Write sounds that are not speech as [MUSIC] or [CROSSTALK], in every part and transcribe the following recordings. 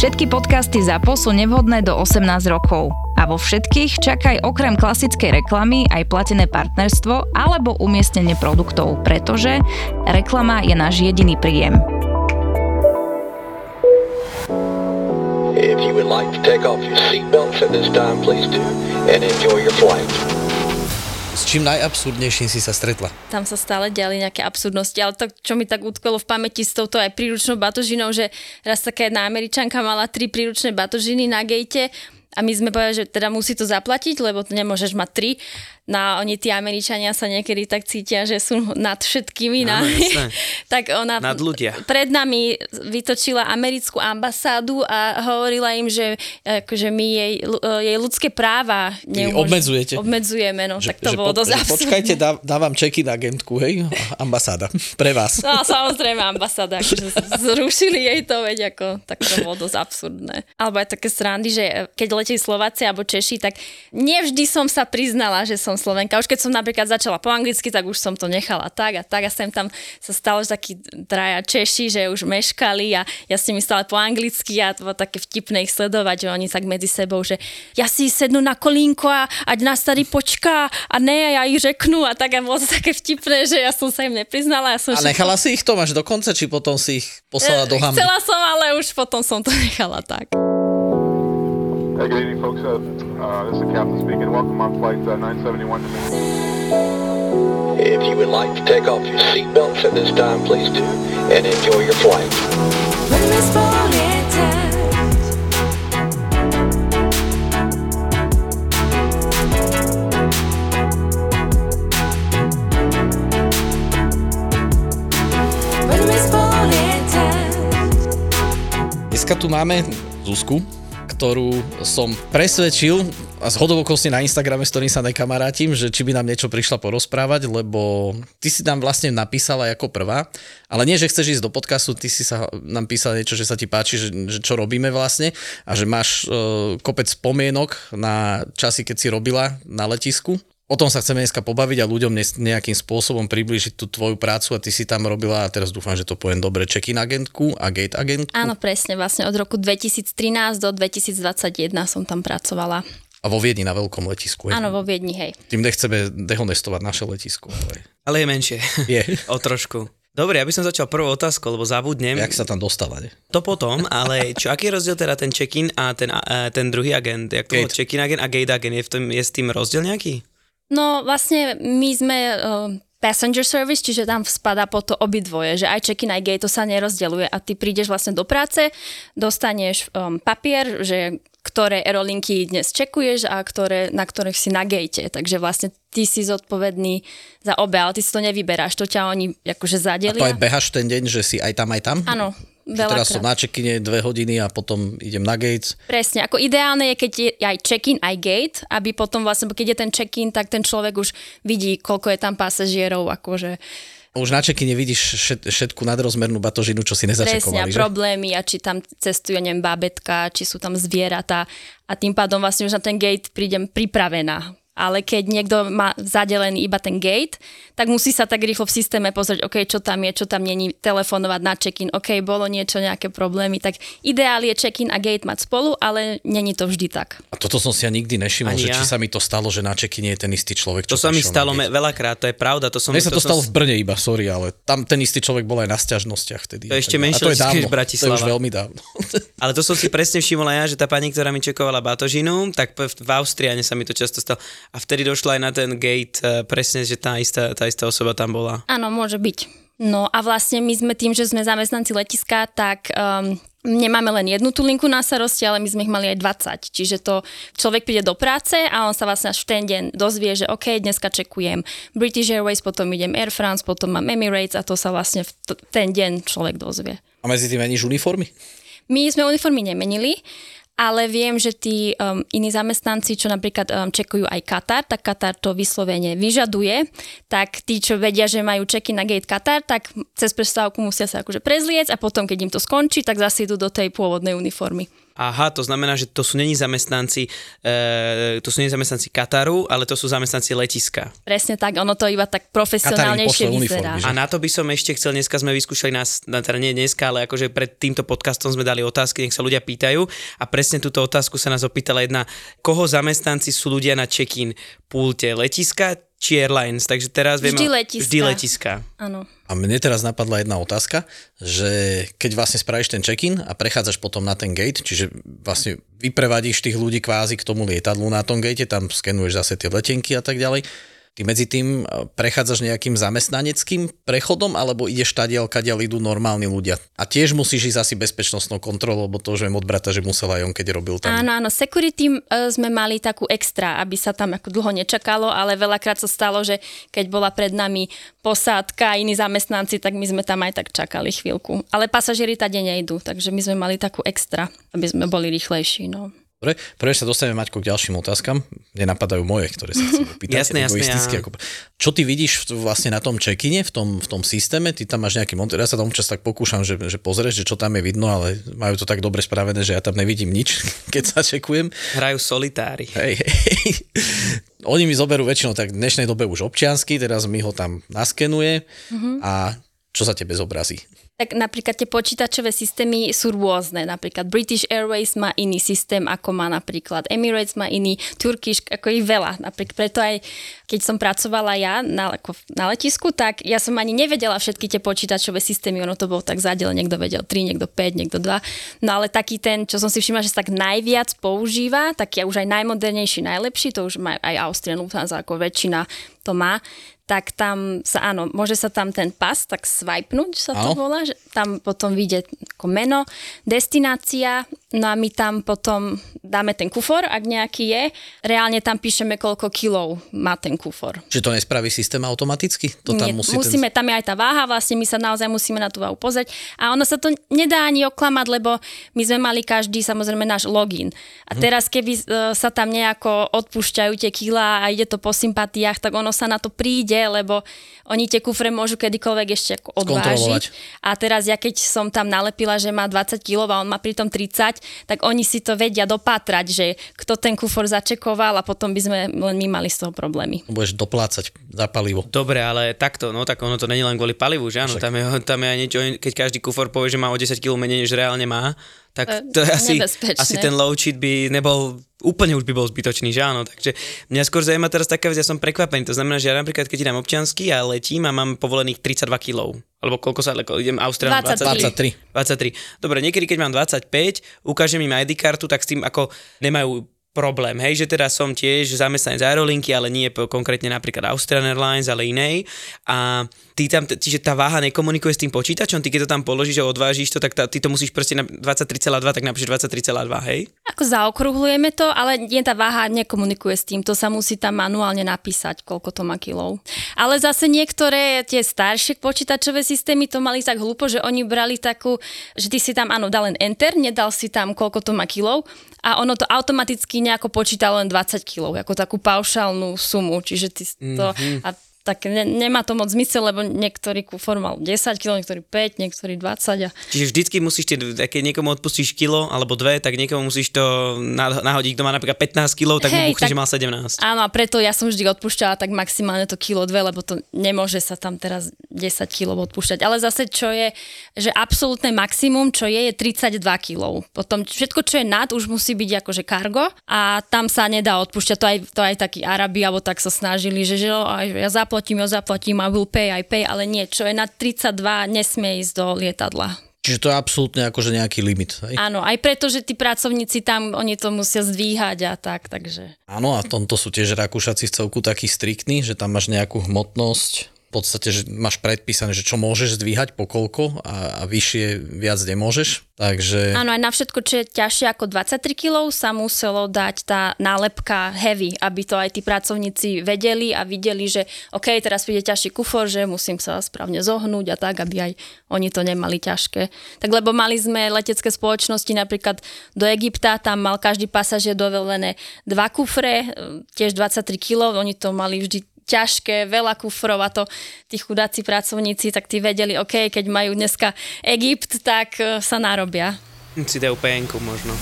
Všetky podcasty ZAPO sú nevhodné do 18 rokov. A vo všetkých čakaj okrem klasickej reklamy aj platené partnerstvo alebo umiestnenie produktov, pretože reklama je náš jediný príjem. If you would like to take off your seatbelts at this time, please do, and enjoy your flight. S čím najabsurdnejším si sa stretla? Tam sa stále diali nejaké absurdnosti, ale to, čo mi tak utkolo v pamäti s touto aj príručnou batožinou, že raz taká jedna američanka mala tri príručné batožiny na gejte a my sme povedali, že teda musí to zaplatiť, lebo to nemôžeš mať tri na oni tí Američania sa niekedy tak cítia, že sú nad všetkými. Áno, na, [LAUGHS] tak ona nad ľudia. pred nami vytočila americkú ambasádu a hovorila im, že akože my jej, jej ľudské práva neumôž... obmedzujete. obmedzujeme. No, že, tak to že bolo po, dosť že Počkajte, dá, dávam čeky na agentku, hej, ambasáda, [LAUGHS] pre vás. No samozrejme ambasáda, akože zrušili jej to, veď ako, tak to bolo dosť absurdné. Alebo aj také srandy, že keď letí Slováci alebo Češi, tak nevždy som sa priznala, že som Slovenka. Už keď som napríklad začala po anglicky, tak už som to nechala tak a tak a sem tam sa stalo, že takí traja Češi, že už meškali a ja si myslela po anglicky a to bolo také vtipné ich sledovať, že oni tak medzi sebou, že ja si sednu na kolínko a ať nás tady počká a ne, ja ich řeknu a tak a bolo to také vtipné, že ja som sa im nepriznala. Ja som a nechala si ich to máš do konca, či potom si ich poslala do hamby? Chcela som, ale už potom som to [LAUGHS] nechala tak. Hey, good evening, folks. Uh, uh, this is the captain speaking. Welcome on flight uh, 971 to If you would like to take off your seatbelts at this time, please do, and enjoy your flight. Dneska tu máme Zuzku, ktorú som presvedčil a z hodovokosti na Instagrame, s ktorým sa nekamarátim, že či by nám niečo prišla porozprávať, lebo ty si tam vlastne napísala ako prvá, ale nie, že chceš ísť do podcastu, ty si sa nám písala niečo, že sa ti páči, že, že čo robíme vlastne a že máš uh, kopec spomienok na časy, keď si robila na letisku O tom sa chceme dneska pobaviť a ľuďom nejakým spôsobom priblížiť tú tvoju prácu a ty si tam robila, a teraz dúfam, že to poviem dobre, check-in agentku a gate agentku. Áno, presne, vlastne od roku 2013 do 2021 som tam pracovala. A vo Viedni na veľkom letisku. Áno, vo Viedni, hej. Tým nechceme dehonestovať naše letisko. Ale, ale je menšie. Je. [LAUGHS] o trošku. Dobre, ja by som začal prvou otázkou, lebo zabudnem. Jak sa tam dostala, ne? To potom, ale čo, aký je rozdiel teda ten check-in a ten, a, ten druhý agent? Jak to check-in agent a gate agent? Je, v tom, je s tým rozdiel nejaký? No vlastne my sme uh, passenger service, čiže tam spada po to obidvoje, že aj check-in, aj gate to sa nerozdeluje a ty prídeš vlastne do práce, dostaneš um, papier, že ktoré aerolinky dnes čekuješ a ktoré, na ktorých si na gate. Takže vlastne ty si zodpovedný za obe, ale ty si to nevyberáš, to ťa oni akože zadelia. A to aj behaš ten deň, že si aj tam, aj tam? Áno, Veľa teraz som na check-ine dve hodiny a potom idem na gate. Presne, ako ideálne je, keď je aj check-in, aj gate, aby potom vlastne, keď je ten check-in, tak ten človek už vidí, koľko je tam pasažierov, akože už na čeky nevidíš všet, všetku nadrozmernú batožinu, čo si nezačekovali, Presne, že? problémy a či tam cestujú, neviem, bábetka, či sú tam zvieratá a tým pádom vlastne už na ten gate prídem pripravená ale keď niekto má zadelený iba ten gate, tak musí sa tak rýchlo v systéme pozrieť, OK, čo tam je, čo tam není, telefonovať na check-in, OK, bolo niečo, nejaké problémy, tak ideál je check-in a gate mať spolu, ale není to vždy tak. A toto som si ja nikdy nevšimol, že ja. či sa mi to stalo, že na check je ten istý človek. to sa mi stalo me, veľakrát, to je pravda. To som, Mne sa to, to stalo som... v Brne iba, sorry, ale tam ten istý človek bol aj na stiažnostiach vtedy. To je ešte menšie, to je dávno, Bratislava. To je už veľmi dávno. [LAUGHS] ale to som si presne všimol aj ja, že tá pani, ktorá mi čekovala batožinu, tak v Austriane sa mi to často stalo. A vtedy došla aj na ten gate uh, presne, že tá istá, tá istá osoba tam bola. Áno, môže byť. No a vlastne my sme tým, že sme zamestnanci letiska, tak um, nemáme len jednu tú linku na starosti, ale my sme ich mali aj 20. Čiže to človek príde do práce a on sa vlastne až v ten deň dozvie, že OK, dneska čekujem British Airways, potom idem Air France, potom mám Emirates a to sa vlastne v ten deň človek dozvie. A medzi tým meníš uniformy? My sme uniformy nemenili, ale viem, že tí um, iní zamestnanci, čo napríklad um, čekujú aj Katar, tak Katar to vyslovene vyžaduje, tak tí, čo vedia, že majú čeky na gate Katar, tak cez prestávku musia sa akože prezliec a potom, keď im to skončí, tak zase idú do tej pôvodnej uniformy. Aha, to znamená, že to sú není zamestnanci, e, to sú není zamestnanci Kataru, ale to sú zamestnanci letiska. Presne tak, ono to iba tak profesionálnejšie vyzerá. uniformy, že? A na to by som ešte chcel, dneska sme vyskúšali nás, na- teda nie dneska, ale akože pred týmto podcastom sme dali otázky, nech sa ľudia pýtajú a presne túto otázku sa nás opýtala jedna, koho zamestnanci sú ľudia na check-in pulte letiska či airlines, takže teraz vieme... Vždy letiska. Vždy letiska. Áno. A mne teraz napadla jedna otázka, že keď vlastne spravíš ten check-in a prechádzaš potom na ten gate, čiže vlastne vyprevadíš tých ľudí kvázi k tomu lietadlu na tom gate, tam skenuješ zase tie letenky a tak ďalej, ty medzi tým e, prechádzaš nejakým zamestnaneckým prechodom, alebo ideš tadiaľ, kadiaľ idú normálni ľudia. A tiež musíš ísť asi bezpečnostnou kontrolou, lebo to, viem od brata, že musel aj on, keď robil tam. Áno, áno, security e, sme mali takú extra, aby sa tam ako dlho nečakalo, ale veľakrát sa stalo, že keď bola pred nami posádka a iní zamestnanci, tak my sme tam aj tak čakali chvíľku. Ale pasažieri tade nejdú, takže my sme mali takú extra, aby sme boli rýchlejší. No. Dobre, prvé sa dostaneme Maťko k ďalším otázkam. Mne napadajú moje, ktoré sa chcem opýtať. Jasné, jasné, ja- ako... Čo ty vidíš v- vlastne na tom check-ine, v tom, v tom systéme? Ty tam máš nejaký monitor, ja sa tam občas tak pokúšam, že, že pozrieš, že čo tam je vidno, ale majú to tak dobre spravené, že ja tam nevidím nič, [LAUGHS] keď sa čekujem. Hrajú solitári. Hej, hej. [LAUGHS] Oni mi zoberú väčšinou tak v dnešnej dobe už občiansky, teraz mi ho tam naskenuje a čo sa tebe zobrazí? Tak napríklad tie počítačové systémy sú rôzne. Napríklad British Airways má iný systém, ako má napríklad Emirates má iný, Turkish, ako ich veľa. Napríklad preto aj keď som pracovala ja na, ako na letisku, tak ja som ani nevedela všetky tie počítačové systémy. Ono to bolo tak zadiel, niekto vedel 3, niekto 5, niekto 2. No ale taký ten, čo som si všimla, že sa tak najviac používa, taký už aj najmodernejší, najlepší, to už má aj Austrian Lufthansa, ako väčšina to má, tak tam sa, áno, môže sa tam ten pas tak swipenúť, sa to volá, že tam potom vyjde ako meno, destinácia, no a my tam potom dáme ten kufor, ak nejaký je, reálne tam píšeme, koľko kilov má ten kufor. Že to nespraví systém automaticky? To tam Nie, musí musíme, ten... tam je aj tá váha, vlastne my sa naozaj musíme na tú váhu pozrieť a ono sa to nedá ani oklamať, lebo my sme mali každý samozrejme náš login. A Mhm. teraz keby e, sa tam nejako odpúšťajú tie kilá a ide to po sympatiách, tak ono sa na to príde, lebo oni tie kufre môžu kedykoľvek ešte ako odvážiť. A teraz ja keď som tam nalepila, že má 20 kg a on má pritom 30, tak oni si to vedia dopátrať, že kto ten kufor začekoval a potom by sme len my mali z toho problémy. Budeš doplácať za palivo. Dobre, ale takto, no tak ono to není len kvôli palivu, že áno, tam je, tam je aj niečo, keď každý kufor povie, že má o 10 kg menej, než reálne má, tak to je asi, nebezpečné. asi ten low cheat by nebol, úplne už by bol zbytočný, že áno, takže mňa skôr zaujíma teraz taká vec, ja som prekvapený, to znamená, že ja napríklad, keď idem občiansky a letím a mám povolených 32 kg, alebo koľko sa, ako idem Austrálom 23. 23. 23. Dobre, niekedy, keď mám 25, ukážem im ID kartu, tak s tým ako nemajú problém, hej, že teda som tiež zamestnanec aerolinky, ale nie konkrétne napríklad Austrian Airlines, ale inej. A ty tam, čiže tá váha nekomunikuje s tým počítačom, ty keď to tam položíš a odvážiš to, tak tá, ty to musíš proste na 23,2, tak napíšeš 23,2, hej? Ako zaokrúhlujeme to, ale nie tá váha nekomunikuje s tým, to sa musí tam manuálne napísať, koľko to má kilov. Ale zase niektoré tie staršie počítačové systémy to mali tak hlúpo, že oni brali takú, že ty si tam, áno, dal len enter, nedal si tam, koľko to má kilov a ono to automaticky nejako počítalo len 20 kilov, ako takú paušálnu sumu, čiže ty to... Mm-hmm. A tak ne, nemá to moc zmysel, lebo niektorý kufor mal 10 kg, niektorý 5, niektorý 20 a Čiže vždycky musíš, tie, keď niekomu odpustíš kilo alebo dve, tak niekomu musíš to na- nahodiť, kto má napríklad 15 kg, tak mu Hej, buchne, tak- že mal 17. Áno, a preto ja som vždy odpúšťala tak maximálne to kilo dve, lebo to nemôže sa tam teraz 10 kg odpúšťať. Ale zase, čo je, že absolútne maximum, čo je, je 32 kg. Potom všetko, čo je nad, už musí byť akože kargo a tam sa nedá odpúšťať. To aj, to aj takí Arabi, alebo tak sa snažili, že, že aj ja zaplatím, ja zaplatím, I will pay, I pay, ale nie, čo je nad 32, nesmie ísť do lietadla. Čiže to je absolútne akože nejaký limit. Hej? Áno, aj preto, že tí pracovníci tam, oni to musia zdvíhať a tak, takže... Áno, a tomto sú tiež Rakúšaci v celku takí striktní, že tam máš nejakú hmotnosť v podstate, že máš predpísané, že čo môžeš zdvíhať, po koľko a, a vyššie viac nemôžeš. Takže... Áno, aj na všetko, čo je ťažšie ako 23 kg, sa muselo dať tá nálepka heavy, aby to aj tí pracovníci vedeli a videli, že OK, teraz príde ťažší kufor, že musím sa správne zohnúť a tak, aby aj oni to nemali ťažké. Tak lebo mali sme letecké spoločnosti napríklad do Egypta, tam mal každý pasažier dovolené dva kufre, tiež 23 kg, oni to mali vždy ťažké, veľa kufrov a to tí chudáci pracovníci, tak tí vedeli, OK, keď majú dneska Egypt, tak e, sa narobia. Si dajú penku možno.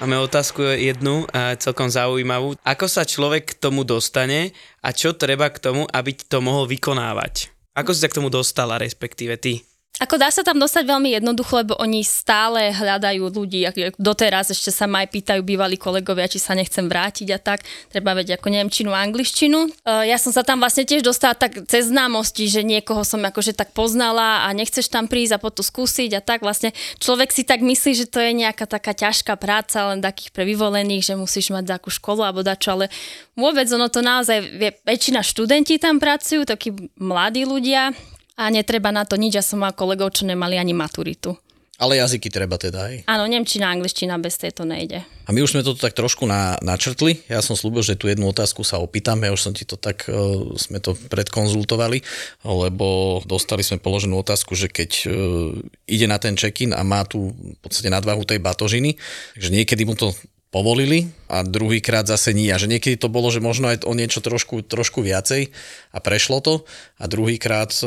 Máme otázku jednu, a celkom zaujímavú. Ako sa človek k tomu dostane a čo treba k tomu, aby to mohol vykonávať? Ako si sa k tomu dostala, respektíve ty? Ako dá sa tam dostať veľmi jednoducho, lebo oni stále hľadajú ľudí. Doteraz ešte sa ma aj pýtajú bývalí kolegovia, či sa nechcem vrátiť a tak. Treba vedieť ako nemčinu angličtinu. Uh, ja som sa tam vlastne tiež dostala tak cez známosti, že niekoho som akože tak poznala a nechceš tam prísť a potom skúsiť a tak. Vlastne človek si tak myslí, že to je nejaká taká ťažká práca, len takých pre vyvolených, že musíš mať takú školu alebo dačo, ale vôbec ono to naozaj, väčšina študenti tam pracujú, takí mladí ľudia, a netreba na to nič. Ja som mal kolegov, čo nemali ani maturitu. Ale jazyky treba teda, aj. Áno, nemčina, angličtina, bez tej to nejde. A my už sme toto tak trošku na, načrtli. Ja som slúbil, že tu jednu otázku sa opýtam. Ja už som ti to tak, uh, sme to predkonzultovali, lebo dostali sme položenú otázku, že keď uh, ide na ten check-in a má tu v podstate nadvahu tej batožiny, takže niekedy mu to povolili a druhýkrát zase nie. A že niekedy to bolo, že možno aj o niečo trošku, trošku viacej a prešlo to a druhýkrát e,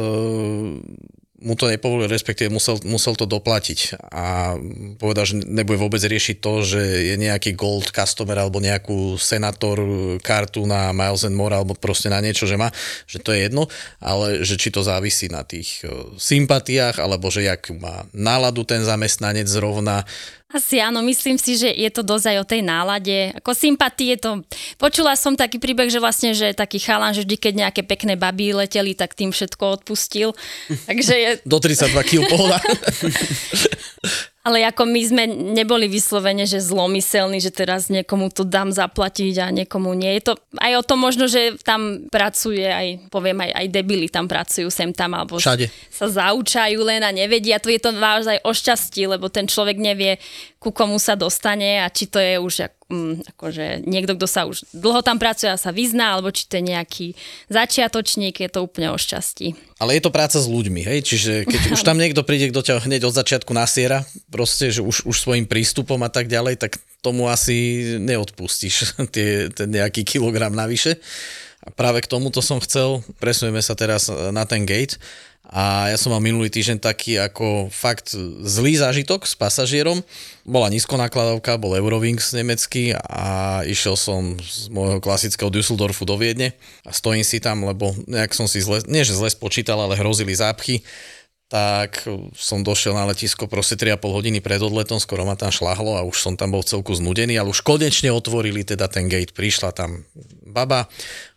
mu to nepovolil, respektíve musel, musel to doplatiť a povedal, že nebude vôbec riešiť to, že je nejaký gold customer alebo nejakú senator kartu na Miles and More alebo proste na niečo, že má, že to je jedno, ale že či to závisí na tých e, sympatiách alebo že jak má náladu ten zamestnanec zrovna, asi áno, myslím si, že je to dosť aj o tej nálade. Ako sympatie to... Počula som taký príbeh, že vlastne, že taký chalan, že vždy, keď nejaké pekné baby leteli, tak tým všetko odpustil. Takže je... Do 32 kg pohoda. Ale ako my sme neboli vyslovene, že zlomyselní, že teraz niekomu to dám zaplatiť a niekomu nie. Je to aj o tom možno, že tam pracuje aj, poviem, aj, aj debili tam pracujú sem tam, alebo Všade. sa zaučajú len a nevedia. To je to naozaj o šťastí, lebo ten človek nevie, ku komu sa dostane a či to je už um, akože niekto, kto sa už dlho tam pracuje a sa vyzná, alebo či to je nejaký začiatočník, je to úplne o šťastí. Ale je to práca s ľuďmi, hej? Čiže keď [LAUGHS] už tam niekto príde, kto ťa hneď od začiatku nasiera, proste, že už, už svojim prístupom a tak ďalej, tak tomu asi neodpustíš [LAUGHS] tie, ten nejaký kilogram navyše. A práve k tomuto som chcel, presujeme sa teraz na ten gate, a ja som mal minulý týždeň taký ako fakt zlý zážitok s pasažierom. Bola nízkonákladovka, bol Eurowings nemecký a išiel som z môjho klasického Düsseldorfu do Viedne a stojím si tam, lebo nejak som si zle, nie že zle spočítal, ale hrozili zápchy tak som došiel na letisko proste 3,5 hodiny pred odletom, skoro ma tam šlahlo a už som tam bol celku znudený, ale už konečne otvorili teda ten gate, prišla tam baba,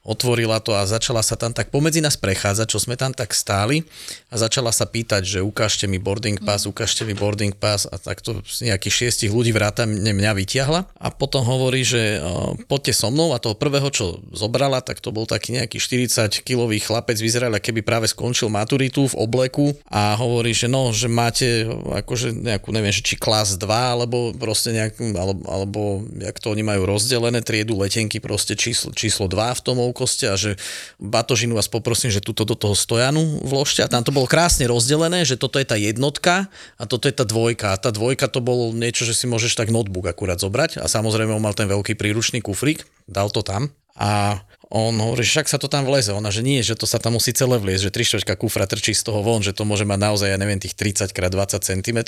otvorila to a začala sa tam tak pomedzi nás prechádzať, čo sme tam tak stáli a začala sa pýtať, že ukážte mi boarding pass, mm. ukážte mi boarding pass a takto nejakých šiestich ľudí vrátane mňa vytiahla a potom hovorí, že poďte so mnou a toho prvého, čo zobrala, tak to bol taký nejaký 40-kilový chlapec z Izraela, keby práve skončil maturitu v obleku a hovorí, že no, že máte akože nejakú, neviem, že či klas 2 alebo proste nejak, alebo, alebo jak to oni majú rozdelené triedu letenky, proste číslo, číslo 2 v tom veľkosti a že batožinu vás poprosím, že túto do toho stojanu vložte. A tam to bolo krásne rozdelené, že toto je tá jednotka a toto je tá dvojka. A tá dvojka to bolo niečo, že si môžeš tak notebook akurát zobrať. A samozrejme on mal ten veľký príručný kufrík, dal to tam. A on hovorí, že však sa to tam vleze. Ona, že nie, že to sa tam musí celé vliezť, že tri kufra trčí z toho von, že to môže mať naozaj, ja neviem, tých 30 x 20 cm,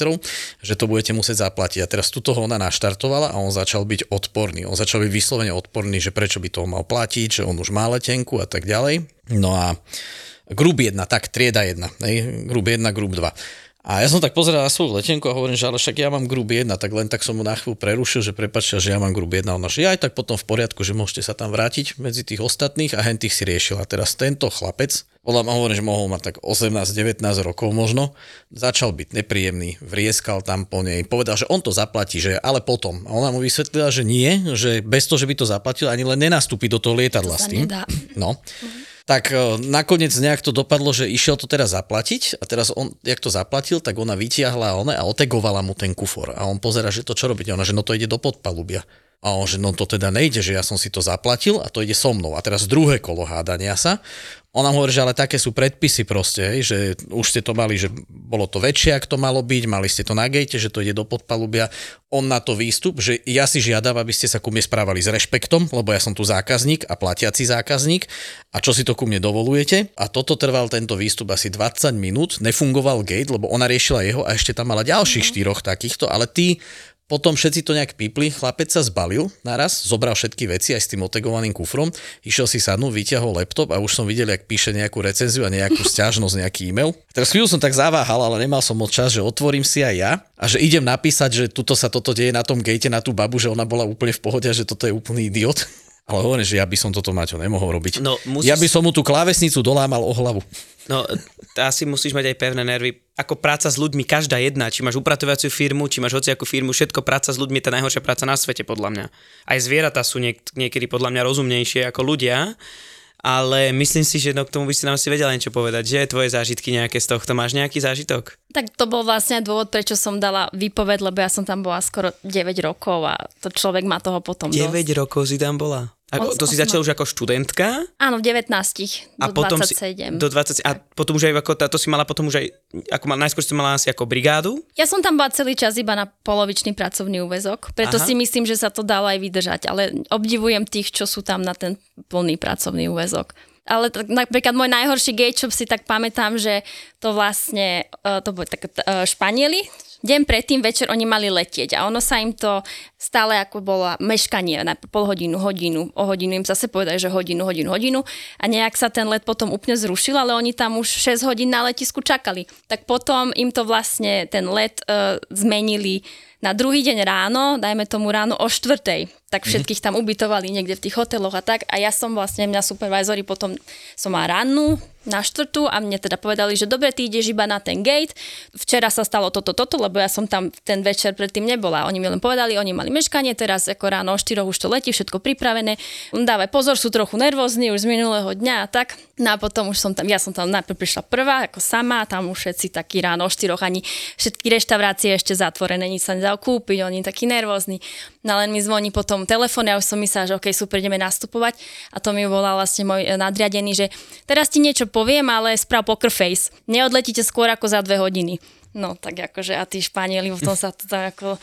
že to budete musieť zaplatiť. A teraz tu toho ona naštartovala a on začal byť odporný. On začal byť vyslovene odporný, že prečo by to mal platiť, že on už má letenku a tak ďalej. No a grub 1, tak trieda 1, hej, grub 1, grub 2. A ja som tak pozeral na svoju letenku a hovorím, že ale však ja mám grub 1, tak len tak som mu na chvíľu prerušil, že prepačte, že ja mám grub 1. Ona, že aj tak potom v poriadku, že môžete sa tam vrátiť medzi tých ostatných a hen tých si riešil. A teraz tento chlapec, podľa mňa hovorím, že mohol mať tak 18-19 rokov možno, začal byť nepríjemný, vrieskal tam po nej, povedal, že on to zaplatí, že ale potom. A ona mu vysvetlila, že nie, že bez toho, že by to zaplatil, ani len nenastúpi do toho lietadla To s tým. nedá. No. Tak e, nakoniec nejak to dopadlo, že išiel to teraz zaplatiť a teraz on, jak to zaplatil, tak ona vytiahla one a otegovala mu ten kufor. A on pozera, že to čo robíte? Ona, že no to ide do podpalubia. A on, že no to teda nejde, že ja som si to zaplatil a to ide so mnou. A teraz druhé kolo hádania sa. Ona hovorí, že ale také sú predpisy proste, že už ste to mali, že bolo to väčšie, ak to malo byť, mali ste to na gate, že to ide do podpalubia. On na to výstup, že ja si žiadam, aby ste sa ku mne správali s rešpektom, lebo ja som tu zákazník a platiaci zákazník a čo si to ku mne dovolujete. A toto trval tento výstup asi 20 minút, nefungoval gate, lebo ona riešila jeho a ešte tam mala ďalších štyroch takýchto, ale tí potom všetci to nejak pípli, chlapec sa zbalil naraz, zobral všetky veci aj s tým otegovaným kufrom, išiel si sadnúť, vyťahol laptop a už som videl, jak píše nejakú recenziu a nejakú stiažnosť, nejaký e-mail. Teraz chvíľu som tak zaváhal, ale nemal som moc čas, že otvorím si aj ja a že idem napísať, že tuto sa toto deje na tom gate, na tú babu, že ona bola úplne v pohode a že toto je úplný idiot. [LAUGHS] Ale hovorím, že ja by som toto, Maťo, nemohol robiť. No, musíš- Ja by som mu tú klávesnicu dolámal o hlavu. No, asi musíš mať aj pevné nervy. Ako práca s ľuďmi, každá jedna, či máš upratovaciu firmu, či máš hociakú firmu, všetko práca s ľuďmi je tá najhoršia práca na svete, podľa mňa. Aj zvieratá sú niek- niekedy podľa mňa rozumnejšie ako ľudia, ale myslím si, že no, k tomu by si nám si vedela niečo povedať. Že tvoje zážitky nejaké z tohto? Máš nejaký zážitok? Tak to bol vlastne dôvod, prečo som dala výpoved, lebo ja som tam bola skoro 9 rokov a to človek má toho potom 9 dosť. rokov si tam bola. Os- to si začala už ako študentka? Áno, v 19 A do potom 27. Si, do 20, a potom už aj ako, to si mala potom už aj, ako mal, najskôr si mala asi ako brigádu? Ja som tam bola celý čas iba na polovičný pracovný úvezok, preto Aha. si myslím, že sa to dalo aj vydržať, ale obdivujem tých, čo sú tam na ten plný pracovný úvezok. Ale tak, napríklad môj najhorší gate shop si tak pamätám, že to vlastne, uh, to boli tak uh, Španieli, deň predtým večer oni mali letieť a ono sa im to stále ako bola meškanie na pol hodinu, hodinu, o hodinu im zase povedali, že hodinu, hodinu, hodinu a nejak sa ten let potom úplne zrušil, ale oni tam už 6 hodín na letisku čakali. Tak potom im to vlastne ten let uh, zmenili na druhý deň ráno, dajme tomu ráno o štvrtej, tak všetkých tam ubytovali niekde v tých hoteloch a tak. A ja som vlastne, mňa supervisory potom som má rannú na štvrtú a mne teda povedali, že dobre, ty ideš iba na ten gate. Včera sa stalo toto, toto, lebo ja som tam ten večer predtým nebola. Oni mi len povedali, oni mali meškanie, teraz ako ráno o 4 už to letí, všetko pripravené. Dávaj pozor, sú trochu nervózni už z minulého dňa a tak. No a potom už som tam, ja som tam najprv prišla prvá, ako sama, tam už všetci takí ráno o 4 ani všetky reštaurácie ešte zatvorené, nič sa nedalo kúpiť, oni takí nervózni. No len mi zvoní potom telefón, ja už som myslela, že ok, super, ideme nastupovať a to mi volal vlastne môj nadriadený, že teraz ti niečo poviem, ale sprav poker face. Neodletíte skôr ako za dve hodiny. No tak akože a tí Španieli v tom sa to tak ako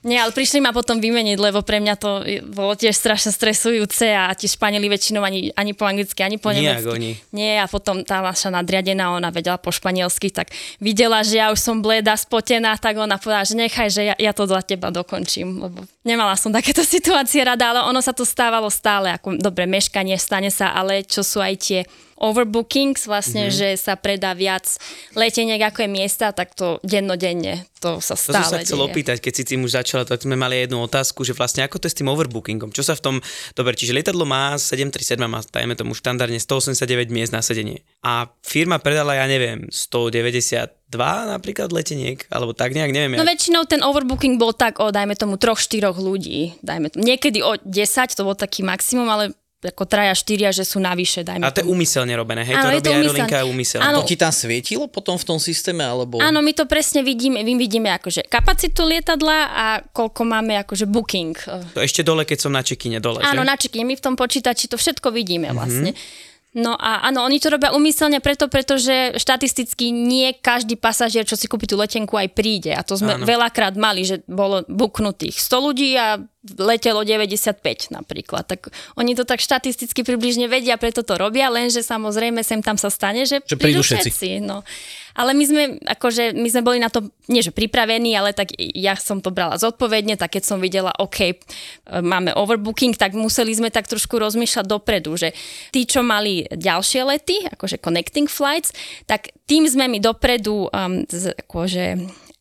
nie, ale prišli ma potom vymeniť, lebo pre mňa to bolo tiež strašne stresujúce a tí Španieli väčšinou ani, ani po anglicky, ani po nemecky. oni. Nie, a potom tá naša nadriadená, ona vedela po španielsky, tak videla, že ja už som bleda, spotená, tak ona povedala, že nechaj, že ja, ja to za teba dokončím, lebo nemala som takéto [LAUGHS] situácie rada, ale ono sa to stávalo stále, ako dobre, meškanie, stane sa, ale čo sú aj tie overbookings, vlastne, Mhm. mm-hmm. že sa predá viac leteniek ako je miesta, tak to dennodenne, to sa To som stále sa chcel deje. opýtať, keď si tým už začala, tak sme mali jednu otázku, že vlastne ako to je s tým overbookingom? Čo sa v tom... Dobre, čiže lietadlo má 737, má, dajme tomu štandardne 189 miest na sedenie. A firma predala, ja neviem, 192 napríklad leteniek, alebo tak nejak, neviem. No ja. väčšinou ten overbooking bol tak o, dajme tomu, troch, štyroch ľudí. Dajme tomu. Niekedy o 10, to bol taký maximum, ale ako traja, štyria, že sú navyše, dajme A to je úmyselne robené, hej? Áno, je to robí aerolinka úmyselne. Áno. To ti tam svietilo potom v tom systéme, alebo... Áno, my to presne vidíme, my vidíme akože kapacitu lietadla a koľko máme akože booking. To ešte dole, keď som na čekine dole, Áno, že? na čekine, my v tom počítači to všetko Mhm. vidíme vlastne. No a áno, oni to robia umyselne preto, pretože štatisticky nie každý pasažier, čo si kúpi tú letenku, aj príde. A to sme Áno. veľakrát mali, že bolo buknutých 100 ľudí a letelo 95 napríklad. Tak oni to tak štatisticky približne vedia, preto to robia, lenže samozrejme sem tam sa stane, že, Že prídu všetci. všetci. No. Ale my sme, akože, my sme boli na to, nie že pripravení, ale tak ja som to brala zodpovedne, tak keď som videla, OK, e, máme overbooking, tak museli sme tak trošku rozmýšľať dopredu, že tí, čo mali ďalšie lety, akože connecting flights, tak tým sme mi dopredu um, z, akože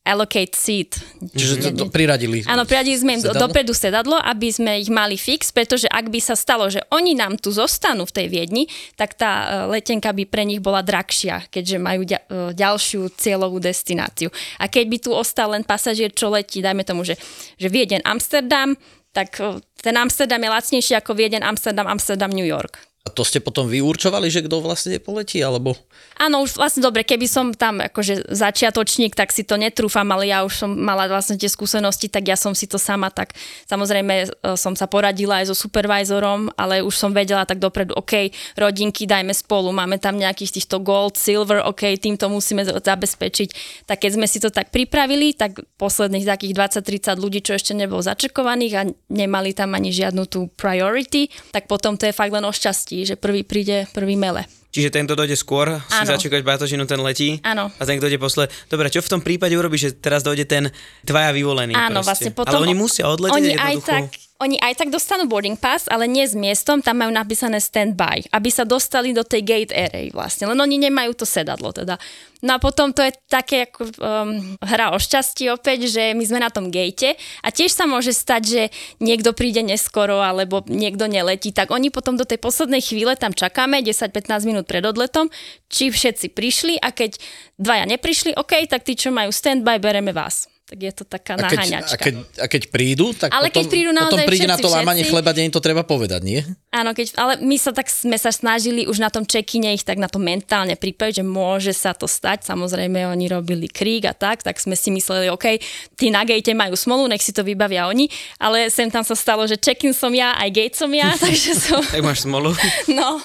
allocate seat. Čiže to, to priradili. Áno, priradili sme im sedadlo? dopredu sedadlo, aby sme ich mali fix, pretože ak by sa stalo, že oni nám tu zostanú v tej Viedni, tak tá e, letenka by pre nich bola drahšia, keďže majú e, ďalšiu cieľovú destináciu. A keď by tu ostal len pasažier, čo letí, dajme tomu, že, že Viedeň Amsterdam, tak e, ten Amsterdam je lacnejší ako Viedeň Amsterdam, Amsterdam, New York. A to ste potom vy určovali, že kto vlastne poletí, alebo... Áno, už vlastne dobre, keby som tam akože začiatočník, tak si to netrúfam, ale ja už som mala vlastne tie skúsenosti, tak ja som si to sama tak, samozrejme e, som sa poradila aj so supervisorom, ale už som vedela tak dopredu, OK, rodinky dajme spolu, máme tam nejakých týchto gold, silver, OK, týmto musíme zabezpečiť. Tak keď sme si to tak pripravili, tak posledných takých 20-30 ľudí, čo ešte nebolo začekovaných a nemali tam ani žiadnu tú priority, tak potom to je fakt len o šťastí, že prvý príde, prvý mele. Čiže tento dojde skôr, si Áno. začekať batožinu, ten letí. Áno. A ten, kto ide posle. Dobre, čo v tom prípade urobíš, že teraz dojde ten dvaja vyvolený? Áno, proste. vlastne potom... Ale oni musia odletieť oni aj tak, oni aj tak dostanú boarding pass, ale nie s miestom, tam majú napísané stand-by, aby sa dostali do tej gate area vlastne, len oni nemajú to sedadlo teda. No a potom to je také ako um, hra o šťastie opäť, že my sme na tom gate a tiež sa môže stať, že niekto príde neskoro alebo niekto neletí, tak oni potom do tej poslednej chvíle tam čakáme 10-15 minút pred odletom, či všetci prišli a keď dvaja neprišli, OK, tak tí, čo majú stand-by, bereme vás. Tak je to taká A keď, a, naháňačka. keď, a keď prídu, tak Ale keď potom, prídu naozaj potom príde na to všetci, lámanie všetci. chleba, deň to treba povedať, nie? Áno, keď, ale my sa tak sme sa snažili už na tom check-ine ich tak na to mentálne pripraviť, že môže sa to stať. Samozrejme, oni robili krík a tak, tak sme si mysleli, OK, tí na gate majú smolu, nech si to vybavia oni, ale sem tam sa stalo, že check-in som ja, aj gate som ja, [LAUGHS] takže som, Tak máš smolu. no.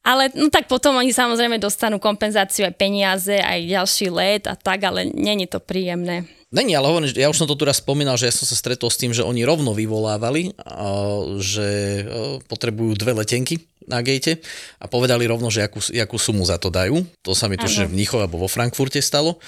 Ale no tak potom oni samozrejme dostanú kompenzáciu aj peniaze, aj ďalší let a tak, ale není to príjemné. Není, ale hovorím, ja už som to tu raz spomínal, že ja som sa stretol s tým, že oni rovno vyvolávali, že a, potrebujú dve letenky na gate a povedali rovno, že akú, akú sumu za to dajú. To sa mi tuším, že v Mnichove alebo vo Frankfurte stalo.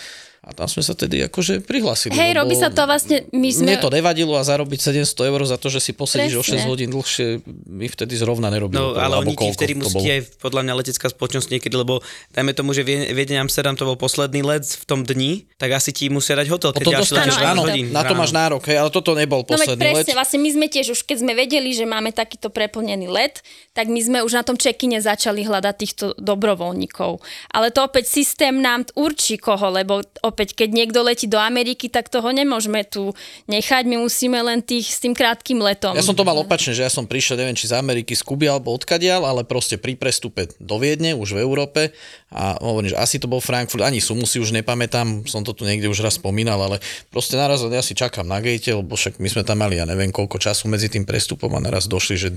A tam sme sa tedy akože prihlásili. Hej, robí sa to vlastne, my sme... Mne to nevadilo a zarobiť 700 eur za to, že si posedíš o 6 Presne. hodín dlhšie, mi vtedy zrovna nerobilo. No, to, ale oni ti vtedy musí aj podľa mňa letecká spoločnosť niekedy, lebo dajme tomu, že Vie- Viedeň Amsterdam to bol posledný let v tom dni, tak asi ti musia dať hotel, keď ďalší letíš Áno, áno, 12 hodín na to ráno. máš nárok, hej, ale toto nebol No posledný let. presne, vlastne my sme tiež už keď sme vedeli, že máme takýto preplnený let, tak my sme už na tom check-ine začali hľadať týchto dobrovoľníkov. Ale to opäť systém nám určí koho, lebo opäť keď niekto letí do Ameriky, tak toho nemôžeme tu nechať, my musíme len tých s tým krátkým letom. Ja som to mal opačne, že ja som prišiel, neviem, či z Ameriky, z Kuby alebo odkadiaľ, ale proste pri prestupe do Viedne, už v Európe a hovorím, že asi to bol Frankfurt, ani sumu si už nepamätám, som to tu niekde už raz spomínal, ale proste naraz ja si čakám na gate, lebo však my sme tam mali, ja neviem koľko času medzi tým prestupom a naraz došli, že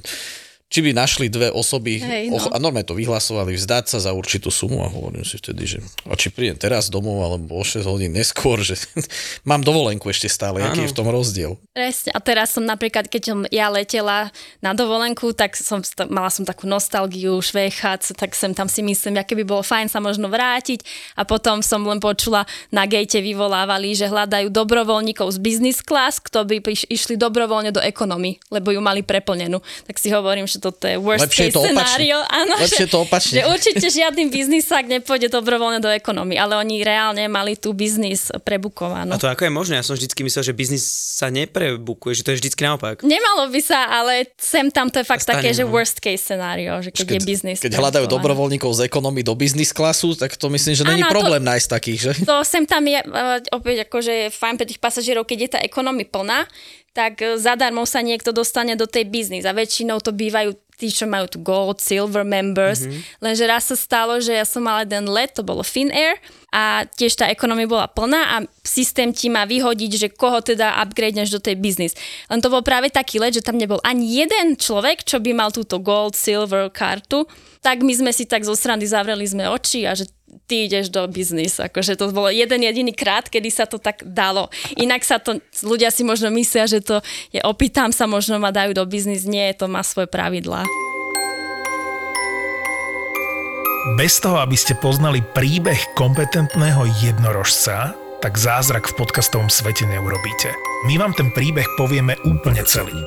či by našli dve osoby Hej, no. och- a normálne to vyhlasovali, vzdať sa za určitú sumu a hovorím si vtedy, že a či prídem teraz domov alebo o 6 hodín neskôr, že [LAUGHS] mám dovolenku ešte stále, aký je v tom rozdiel. Presne. A teraz som napríklad, keď som ja letela na dovolenku, tak som, st- mala som takú nostalgiu, švéchac, tak sem tam si myslím, aké by bolo fajn sa možno vrátiť. A potom som len počula, na gate vyvolávali, že hľadajú dobrovoľníkov z business class, kto by išli dobrovoľne do ekonomy, lebo ju mali preplnenú. Tak si hovorím, že toto je worst Lepšie case scenario. [LAUGHS] Áno, Lepšie že, to opačne. Že určite žiadny biznisák nepôjde dobrovoľne do ekonomy, ale oni reálne mali tú biznis prebukovanú. A to ako je možné? Ja som vždycky myslel, že biznis sa neprebukuje, že to je vždycky naopak. Nemalo by sa, ale sem tam to je fakt Stane, také, že no. worst case scenario, že keď, je biznis. Keď hľadajú dobrovoľníkov z ekonomii do biznis klasu, tak to myslím, že není Áno, a to- problém nájsť takých, že? To sem tam je uh, opäť akože je fajn pre tých pasažierov, keď je tá ekonomi plná, tak uh, zadarmo sa niekto dostane do tej biznis a väčšinou to bývajú tí, čo majú tu gold, silver members. Mm-hmm. Lenže raz sa stalo, že ja som mala jeden let, to bolo Finnair a tiež tá ekonomia bola plná a systém ti má vyhodiť, že koho teda upgradeneš do tej biznis. Len to bol práve taký let, že tam nebol ani jeden človek, čo by mal túto gold, silver kartu, tak my sme si tak zo srandy zavreli sme oči a že ty ideš do biznis. Akože to bolo jeden jediný krát, kedy sa to tak dalo. Inak sa to, ľudia si možno myslia, že to je opýtam sa, možno ma dajú do biznis. Nie, to má svoje pravidlá. Bez toho, aby ste poznali príbeh kompetentného jednorožca, tak zázrak v podcastovom svete neurobíte. My vám ten príbeh povieme úplne celý.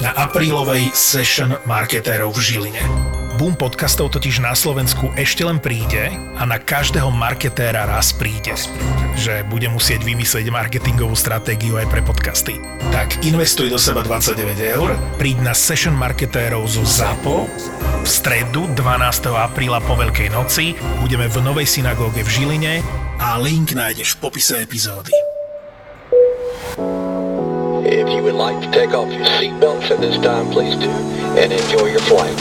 Na aprílovej session marketérov v Žiline. Boom podcastov totiž na Slovensku ešte len príde a na každého marketéra raz príde. Že bude musieť vymyslieť marketingovú stratégiu aj pre podcasty. Tak investuj do seba 29 eur, príď na session marketérov zo ZAPO v stredu 12. apríla po Veľkej noci. Budeme v Novej synagóge v Žiline a link nájdeš v popise epizódy. If you would like to take off your seatbelts at this time, please do, and enjoy your flight.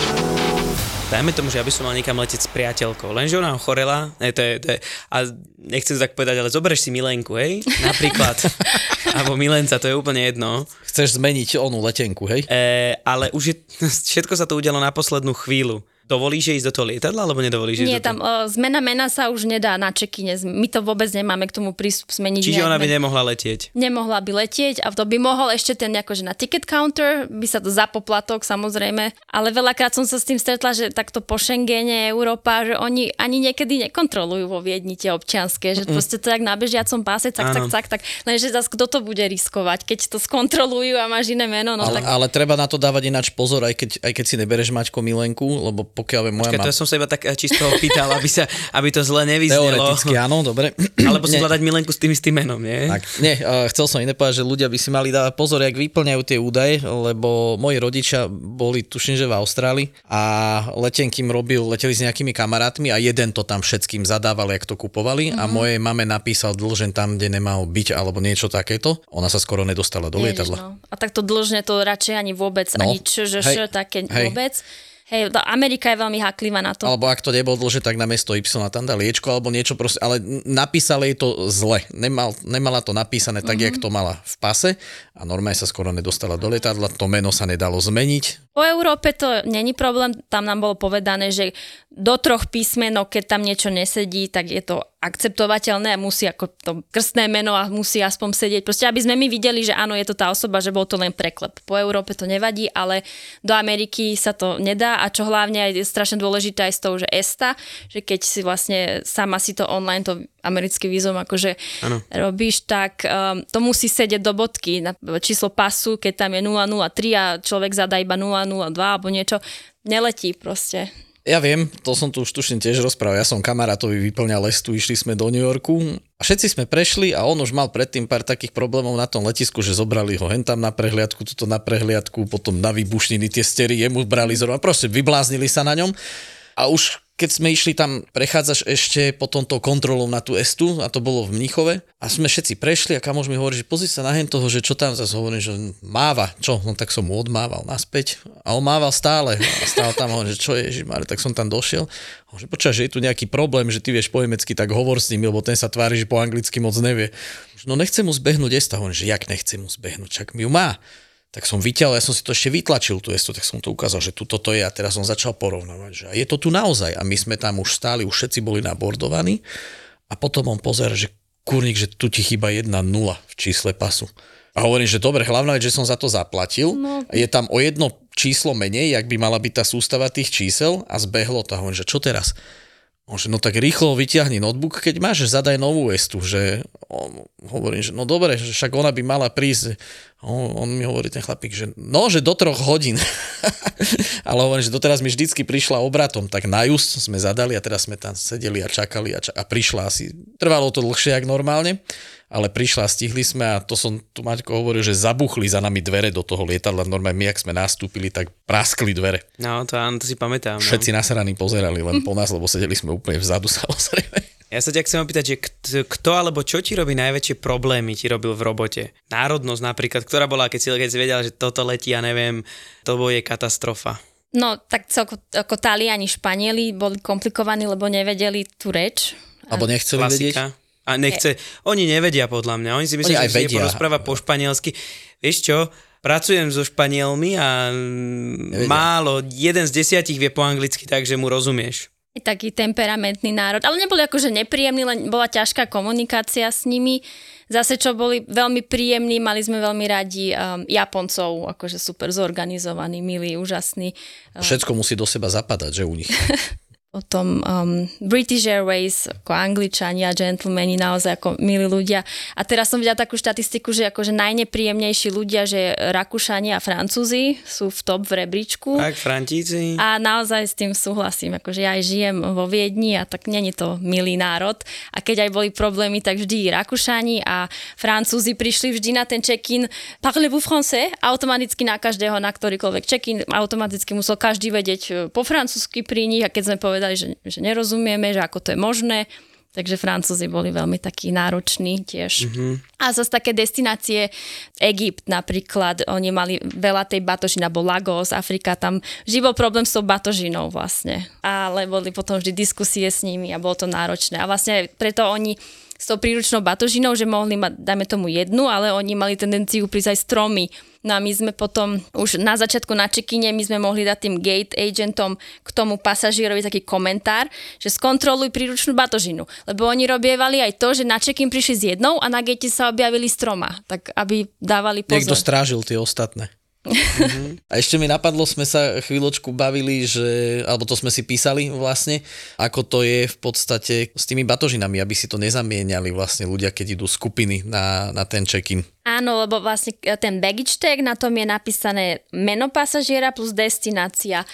Dajme tomu, že ja by som mal niekam letieť s priateľkou, lenže ona ochorela, ne, to je, to je, a nechcem to tak povedať, ale zoberieš si milenku, hej, napríklad, [LAUGHS] alebo milenca, to je úplne jedno. Chceš zmeniť onú letenku, hej? E, ale už je, [LAUGHS] všetko sa to udialo na poslednú chvíľu. Dovolíš jej ísť do toho lietadla, alebo nedovolíš Nie, tam o, zmena mena sa už nedá na čekine. My to vôbec nemáme k tomu prístup zmeniť. Čiže nejak ona by nemohla letieť. nemohla by letieť a to by mohol ešte ten akože na ticket counter, by sa to za poplatok samozrejme, ale veľakrát som sa s tým stretla, že takto po Schengene, Európa, že oni ani niekedy nekontrolujú vo Viedni tie občianske, že proste to jak na bežiacom páse, tak, tak, tak, tak, lenže zase kto to bude riskovať, keď to skontrolujú a máš iné meno, no ale, tak... ale treba na to dávať ináč pozor, aj keď, aj keď si nebereš Maťko milenku, lebo pokiaľ viem, moja Počkaj, to ma... som sa iba tak eh, čisto opýtal, aby, sa, aby to zle nevyznelo. Teoreticky áno, dobre. [CLEARS THROAT] Alebo si hľadať milenku s tým istým menom, nie? Tak, nie, uh, chcel som iné povedať, že ľudia by si mali dávať pozor, jak vyplňajú tie údaje, lebo moji rodičia boli, tuším, že v Austrálii a letenky im robil, leteli s nejakými kamarátmi a jeden to tam všetkým zadával, jak to kupovali a mojej mame napísal dlžen tam, kde nemal byť alebo niečo takéto. Ona sa skoro nedostala do Ježiš, lietadla. no. A takto dlžne to radšej ani vôbec, No, ani čo, že hej, také hej. vôbec. Hej, Amerika je veľmi haklivá na to. Alebo ak to nebol dlže, tak na miesto Y tam dá liečko alebo niečo proste, ale napísali jej to zle. Nemal, nemala to napísané tak, jak to mala v pase a normálne sa skoro nedostala do lietadla, to meno sa nedalo zmeniť. Po Európe to není problém, tam nám bolo povedané, že do troch písmenok, keď tam niečo nesedí, tak je to akceptovateľné musí ako to krstné meno a musí aspoň sedieť. Proste, aby sme my videli, že áno, je to tá osoba, že bol to len preklep. Po Európe to nevadí, ale do Ameriky sa to nedá a čo hlavne je strašne dôležité aj s tou, že ESTA, že keď si vlastne sama si to online, to americký vízum akože Áno. robíš, tak um, to musí sedieť do bodky na číslo pasu, keď tam je 003 a človek zadá iba 002 alebo niečo, neletí proste. Ja viem, to som tu už tuším tiež rozprával. Ja som kamarátovi vyplňal lestu, išli sme do New Yorku a všetci sme prešli a on už mal predtým pár takých problémov na tom letisku, že zobrali ho hen tam na prehliadku, tuto na prehliadku, potom na výbušniny tie stery, jemu brali zrovna, proste vybláznili sa na ňom. A už keď sme išli tam, prechádzaš ešte potom tou kontrolou na tú estu a to bolo v Mníchove a sme všetci prešli a kamož mi hovorí, že pozri sa na hen toho, že čo tam zase hovorím, že máva, čo? No tak som mu odmával naspäť a on mával stále a stál tam, hovorím, že čo je, Ježišmar, tak som tam došiel. Hovorím, že počkaj, že je tu nejaký problém, že ty vieš po nemecky, tak hovor s ním, lebo ten sa tvári, že po anglicky moc nevie. No nechcem mu zbehnúť esta, hovorím, že jak nechcem mu zbehnúť, čak mi ju má. Tak som vyťahol, ja som si to ešte vytlačil tú estu, tak som to ukázal, že tu toto je a teraz som začal porovnávať, že je to tu naozaj a my sme tam už stáli, už všetci boli nabordovaní a potom on pozera, že kurník, že tu ti chýba jedna nula v čísle pasu. A hovorím, že dobre, hlavná vec, že som za to zaplatil. No. Je tam o jedno číslo menej, jak by mala byť tá sústava tých čísel a zbehlo to. A hovorím, že čo teraz? On, že no tak rýchlo vyťahni notebook, keď máš, zadaj novú estu, že on, hovorím, že no dobre, že však ona by mala prísť. On, on mi hovorí ten chlapík, že no, že do troch hodín. [LAUGHS] Ale hovorím, že doteraz mi vždycky prišla obratom, tak na just sme zadali a teraz sme tam sedeli a čakali a, ča- a prišla asi, trvalo to dlhšie jak normálne, ale prišla stihli sme a to som tu Maťko hovoril, že zabuchli za nami dvere do toho lietadla, normálne my, ak sme nastúpili, tak praskli dvere. No, to áno, to si pamätám. No. Všetci nasraní pozerali len po nás, lebo sedeli sme úplne vzadu [LAUGHS] samozrejme. Ja sa ťa chcem opýtať, že kto, kto alebo čo ti robí najväčšie problémy, ti robil v robote? Národnosť napríklad, ktorá bola, keď si, keď si vedela, že toto letí, ja neviem, to bude katastrofa. No, tak celko ako Taliani, Španieli boli komplikovaní, lebo nevedeli tú reč. Alebo nechceli vedieť. A nechce, oni nevedia podľa mňa, oni si myslia, že si porozpráva po španielsky. Vieš čo, pracujem so Španielmi a mm, málo, jeden z desiatich vie po anglicky, takže mu rozumieš. taký temperamentný národ. Ale neboli akože nepríjemní, len bola ťažká komunikácia s nimi. Zase, čo boli veľmi príjemní, mali sme veľmi radi um, Japoncov, akože super zorganizovaní, milí, úžasní. Všetko musí do seba zapadať, že u nich. [LAUGHS] Potom um, British Airways, ako Angličania, gentlemani, naozaj ako milí ľudia. A teraz som videla takú štatistiku, že akože najnepríjemnejší ľudia, že Rakúšania a Francúzi sú v top v rebríčku. Tak, Frantíci. A naozaj s tým súhlasím, akože ja aj žijem vo Viedni a tak není to milý národ. A keď aj boli problémy, tak vždy Rakúšani a Francúzi prišli vždy na ten check-in. Parlez-vous français? Automaticky na každého, na ktorýkoľvek check-in, automaticky musel každý vedieť e, po francúzsky pri nich a keď sme povedali, že, že nerozumieme, že ako to je možné, Takže Francúzi boli veľmi takí nároční tiež. Mm-hmm. A zase také destinácie, Egypt napríklad, oni mali veľa tej batožina, bol Lagos, Afrika, tam vždy bol problém s tou batožinou vlastne. Ale boli potom vždy diskusie s nimi a bolo to náročné. A vlastne preto oni s tou príručnou batožinou, že mohli mať, dajme tomu jednu, ale oni mali tendenciu prísť aj stromy. No a my sme potom už na začiatku na čekine, my sme mohli dať tým gate agentom k tomu pasažierovi taký komentár, že skontroluj príručnú batožinu. Lebo oni robievali aj to, že na check-in prišli s jednou a na gate sa objavili stroma, tak aby dávali pozor. Niekto strážil tie ostatné. A ešte mi napadlo, sme sa chvíľočku bavili, že, alebo to sme si písali vlastne, ako to je v podstate s tými batožinami, aby si to nezamieniali vlastne ľudia, keď idú skupiny na, na ten check-in. Áno, lebo vlastne ten baggage tag, na tom je napísané meno pasažiera plus destinácia.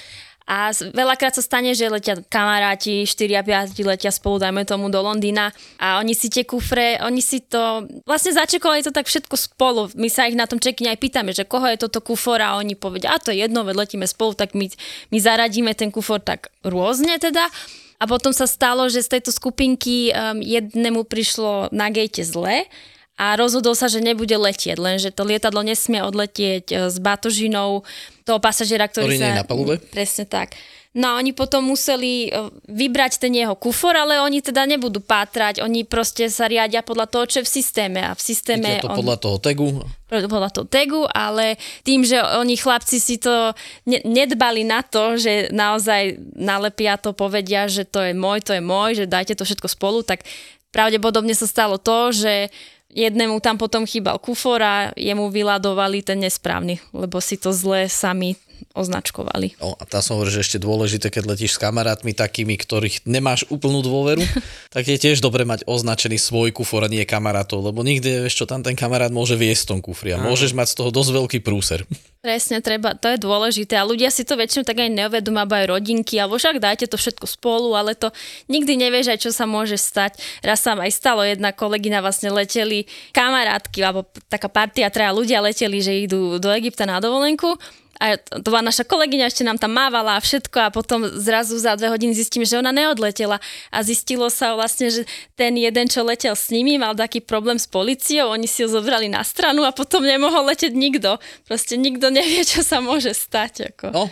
A veľakrát sa stane, že letia kamaráti, 4 a 5 letia spolu, dajme tomu, do Londýna a oni si tie kufre, oni si to, vlastne začekovali to tak všetko spolu. My sa ich na tom čekine aj pýtame, že koho je toto kufor a oni povedia, a to je jedno, veď letíme spolu, tak my, my zaradíme ten kufor tak rôzne teda. A potom sa stalo, že z tejto skupinky um, jednému prišlo na gate zle a rozhodol sa, že nebude letieť, lenže to lietadlo nesmie odletieť e, s batožinou toho pasažiera, ktorý, ktorý sa... nie je na palube? Presne tak. No a oni potom museli e, vybrať ten jeho kufor, ale oni teda nebudú pátrať, oni proste sa riadia podľa toho, čo je v systéme. A v systéme... Je to on, podľa toho tagu? Podľa toho tagu, ale tým, že oni chlapci si to ne, nedbali na to, že naozaj nalepia to, povedia, že to je môj, to je môj, že dajte to všetko spolu, tak pravdepodobne sa stalo to, že Jednému tam potom chýbal kufor a jemu vyladovali ten nesprávny, lebo si to zle sami označkovali. No, a tam som hovoril, že ešte dôležité, keď letíš s kamarátmi takými, ktorých nemáš úplnú dôveru, [LAUGHS] tak je tiež dobre mať označený svoj kufor a nie kamarátov, lebo nikdy vieš, čo tam ten kamarát môže viesť v tom kufri a môžeš mať z toho dosť veľký prúser. Presne, treba, to je dôležité a ľudia si to väčšinou tak aj neuvedomia, alebo aj rodinky, alebo však dajte to všetko spolu, ale to nikdy nevieš aj, čo sa môže stať. Raz sa aj stalo, jedna kolegyna vlastne leteli kamarátky, alebo taká partia, traja ľudia leteli, že idú do Egypta na dovolenku a to bola naša kolegyňa, ešte nám tam mávala a všetko a potom zrazu za dve hodiny zistíme, že ona neodletela a zistilo sa vlastne, že ten jeden, čo letel s nimi, mal taký problém s policiou, oni si ho zobrali na stranu a potom nemohol leteť nikto. Proste nikto nevie, čo sa môže stať. Ako. No,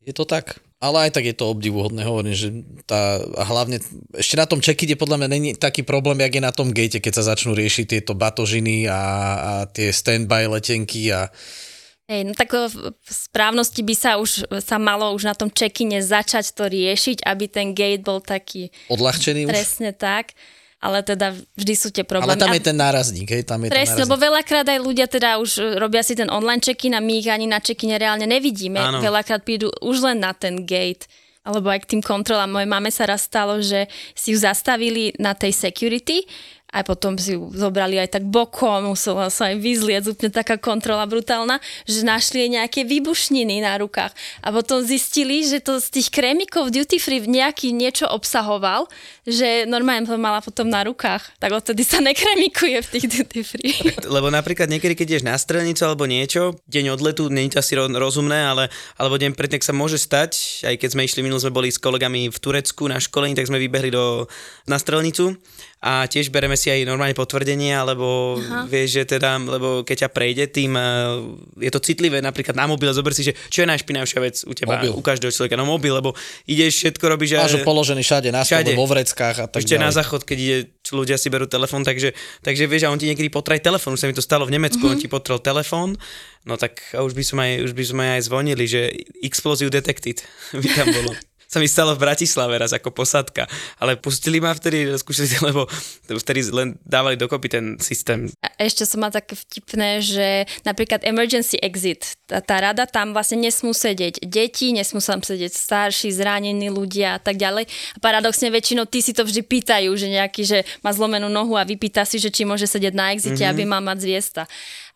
je to tak. Ale aj tak je to obdivuhodné, hovorím, že tá, a hlavne ešte na tom check podľa mňa není taký problém, jak je na tom gate, keď sa začnú riešiť tieto batožiny a, a tie standby letenky a Hej, no tak v správnosti by sa už sa malo už na tom čekine začať to riešiť, aby ten gate bol taký... Odľahčený už? Presne tak. Ale teda vždy sú tie problémy. Ale tam je ten nárazník, hej? Tam je Presne, lebo veľakrát aj ľudia teda už robia si ten online check-in a my ich ani na check-ine reálne nevidíme. Áno. Veľakrát prídu už len na ten gate alebo aj k tým kontrolám. Mojej mame sa raz stalo, že si ju zastavili na tej security a potom si ju zobrali aj tak bokom, musela sa aj vyzliec, úplne taká kontrola brutálna, že našli jej nejaké výbušniny na rukách a potom zistili, že to z tých krémikov duty free nejaký niečo obsahoval, že normálne to mala potom na rukách, tak odtedy sa nekremikuje v tých duty free. Lebo napríklad niekedy, keď ideš na strelnicu alebo niečo, deň odletu, je to asi rozumné, ale alebo deň predtým sa môže stať, aj keď sme išli, minul sme boli s kolegami v Turecku na školení, tak sme vybehli do, na strelnicu a tiež bereme si aj normálne potvrdenie, alebo Aha. vieš, že teda, lebo keď ťa prejde tým, eh, je to citlivé napríklad na mobil, zober si, že čo je najšpinavšia vec u teba, mobil. u každého človeka, no mobil, lebo ideš, všetko robíš. Máš ho položený všade, na stole, vo vreckách a tak Ešte ďalej. na záchod, keď ide, ľudia si berú telefón, takže, takže vieš, a on ti niekedy potraj telefón, už sa mi to stalo v Nemecku, mm-hmm. on ti potrel telefón, no tak už by som aj, už by sme aj zvonili, že explosive detected [LAUGHS] by tam bolo. Sa mi stalo v Bratislave raz ako posadka, ale pustili ma vtedy, skúšali, lebo vtedy len dávali dokopy ten systém. A ešte som mal také vtipné, že napríklad emergency exit, tá, tá rada tam vlastne nesmú sedieť deti, nesmú tam sedieť starší, zranení ľudia a tak ďalej. A paradoxne väčšinou tí si to vždy pýtajú, že nejaký, že má zlomenú nohu a vypýta si, že či môže sedieť na exite, mm-hmm. aby mal mať zviesta.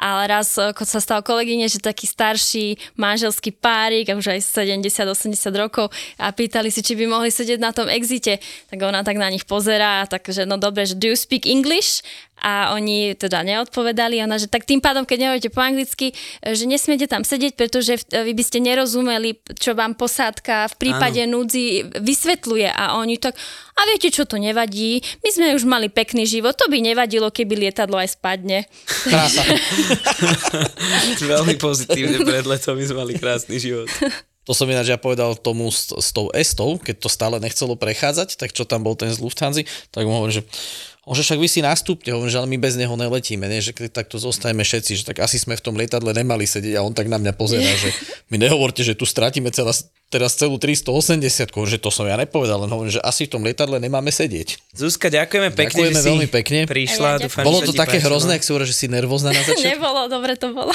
Ale raz ako sa stal kolegyne, že taký starší manželský párik, už aj 70-80 rokov a pýtali si, či by mohli sedieť na tom exite. Tak ona tak na nich pozerá, takže no dobre, že do you speak English? a oni teda neodpovedali. Ona, že tak tým pádom, keď nehovoríte po anglicky, že nesmiete tam sedieť, pretože vy by ste nerozumeli, čo vám posádka v prípade ano. núdzi vysvetľuje a oni tak, a viete čo, to nevadí, my sme už mali pekný život, to by nevadilo, keby lietadlo aj spadne. [LAUGHS] Veľmi pozitívne pred letom my sme mali krásny život. [LAUGHS] To som ináč ja povedal tomu s, s tou Estou, keď to stále nechcelo prechádzať, tak čo tam bol ten z Lufthansa, tak mu hovorím, že on že však vy si nastúpte, hovorím, že ale my bez neho neletíme, ne? že keď takto zostajeme všetci, že tak asi sme v tom lietadle nemali sedieť a on tak na mňa pozerá, že mi nehovorte, že tu stratíme celá, teraz celú 380, že to som ja nepovedal, len hovorím, že asi v tom lietadle nemáme sedieť. Zuzka, ďakujeme pekne, ďakujeme že veľmi pekne. prišla. Ja dúfam, bolo to také páčilo. hrozné, ak si hovorila, že si nervózna na [LAUGHS] začiatku. Nebolo, dobre to bolo.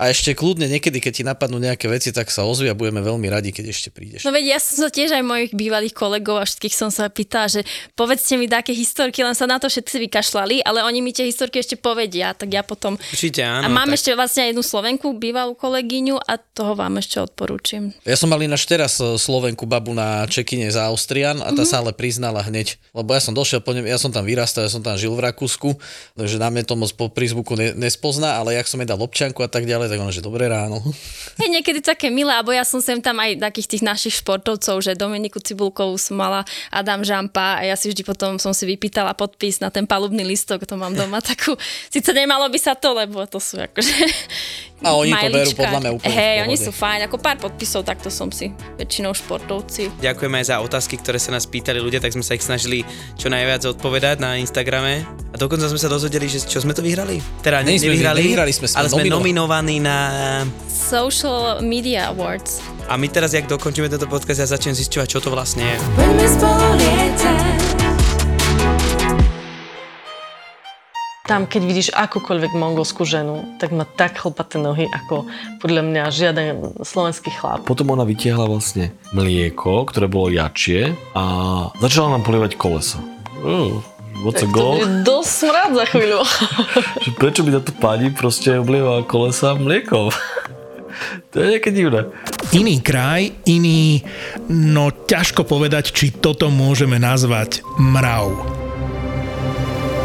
A ešte kľudne niekedy, keď ti napadnú nejaké veci, tak sa ozvi a budeme veľmi radi, keď ešte prídeš. No veď ja som sa tiež aj mojich bývalých kolegov a všetkých som sa pýtala, že povedzte mi také historky, len sa na to všetci vykašľali, ale oni mi tie historky ešte povedia, tak ja potom... Určite áno. a mám tak... ešte vlastne jednu Slovenku, bývalú kolegyňu a toho vám ešte odporúčam. Ja som mal ináč teraz e, Slovenku babu na čekine za Austrian a tá mm-hmm. sa ale priznala hneď. Lebo ja som došiel po ňom, ja som tam vyrastal, ja som tam žil v Rakúsku, takže na mňa to moc po prízvuku ne, nespozná, ale jak som jej dal občanku a tak ďalej, tak ona, že dobré ráno. [LAUGHS] Je niekedy také milé, alebo ja som sem tam aj takých tých našich športovcov, že Dominiku Cibulkovú som mala, Adam Žampa a ja si vždy potom som si vypýtala podpis na ten palubný listok, to mám doma [LAUGHS] takú. Sice nemalo by sa to, lebo to sú akože A oni to berú podľa mňa úplne Hej, oni sú fajn, ako pár podpisov, takto som si väčšinou športovci. Ďakujeme aj za otázky, ktoré sa nás pýtali ľudia, tak sme sa ich snažili čo najviac odpovedať na Instagrame. A dokonca sme sa dozvedeli, že čo sme to vyhrali? Teda ne, nevyhrali, nevyhrali sme, sme ale sme nominovaní. na... Social Media Awards. A my teraz, jak dokončíme tento podcast, ja začnem zisťovať, čo to vlastne je. Tam, keď vidíš akúkoľvek mongolskú ženu, tak má tak chlpaté nohy, ako podľa mňa žiaden slovenský chlap. Potom ona vytiahla vlastne mlieko, ktoré bolo jačie a začala nám polievať kolesa. Uh, what's a To goal? bude dosť smrad za chvíľu. [LAUGHS] Prečo by táto pani proste oblieva kolesa mliekom? [LAUGHS] to je nejaké divné. Iný kraj, iný, no ťažko povedať, či toto môžeme nazvať mrav.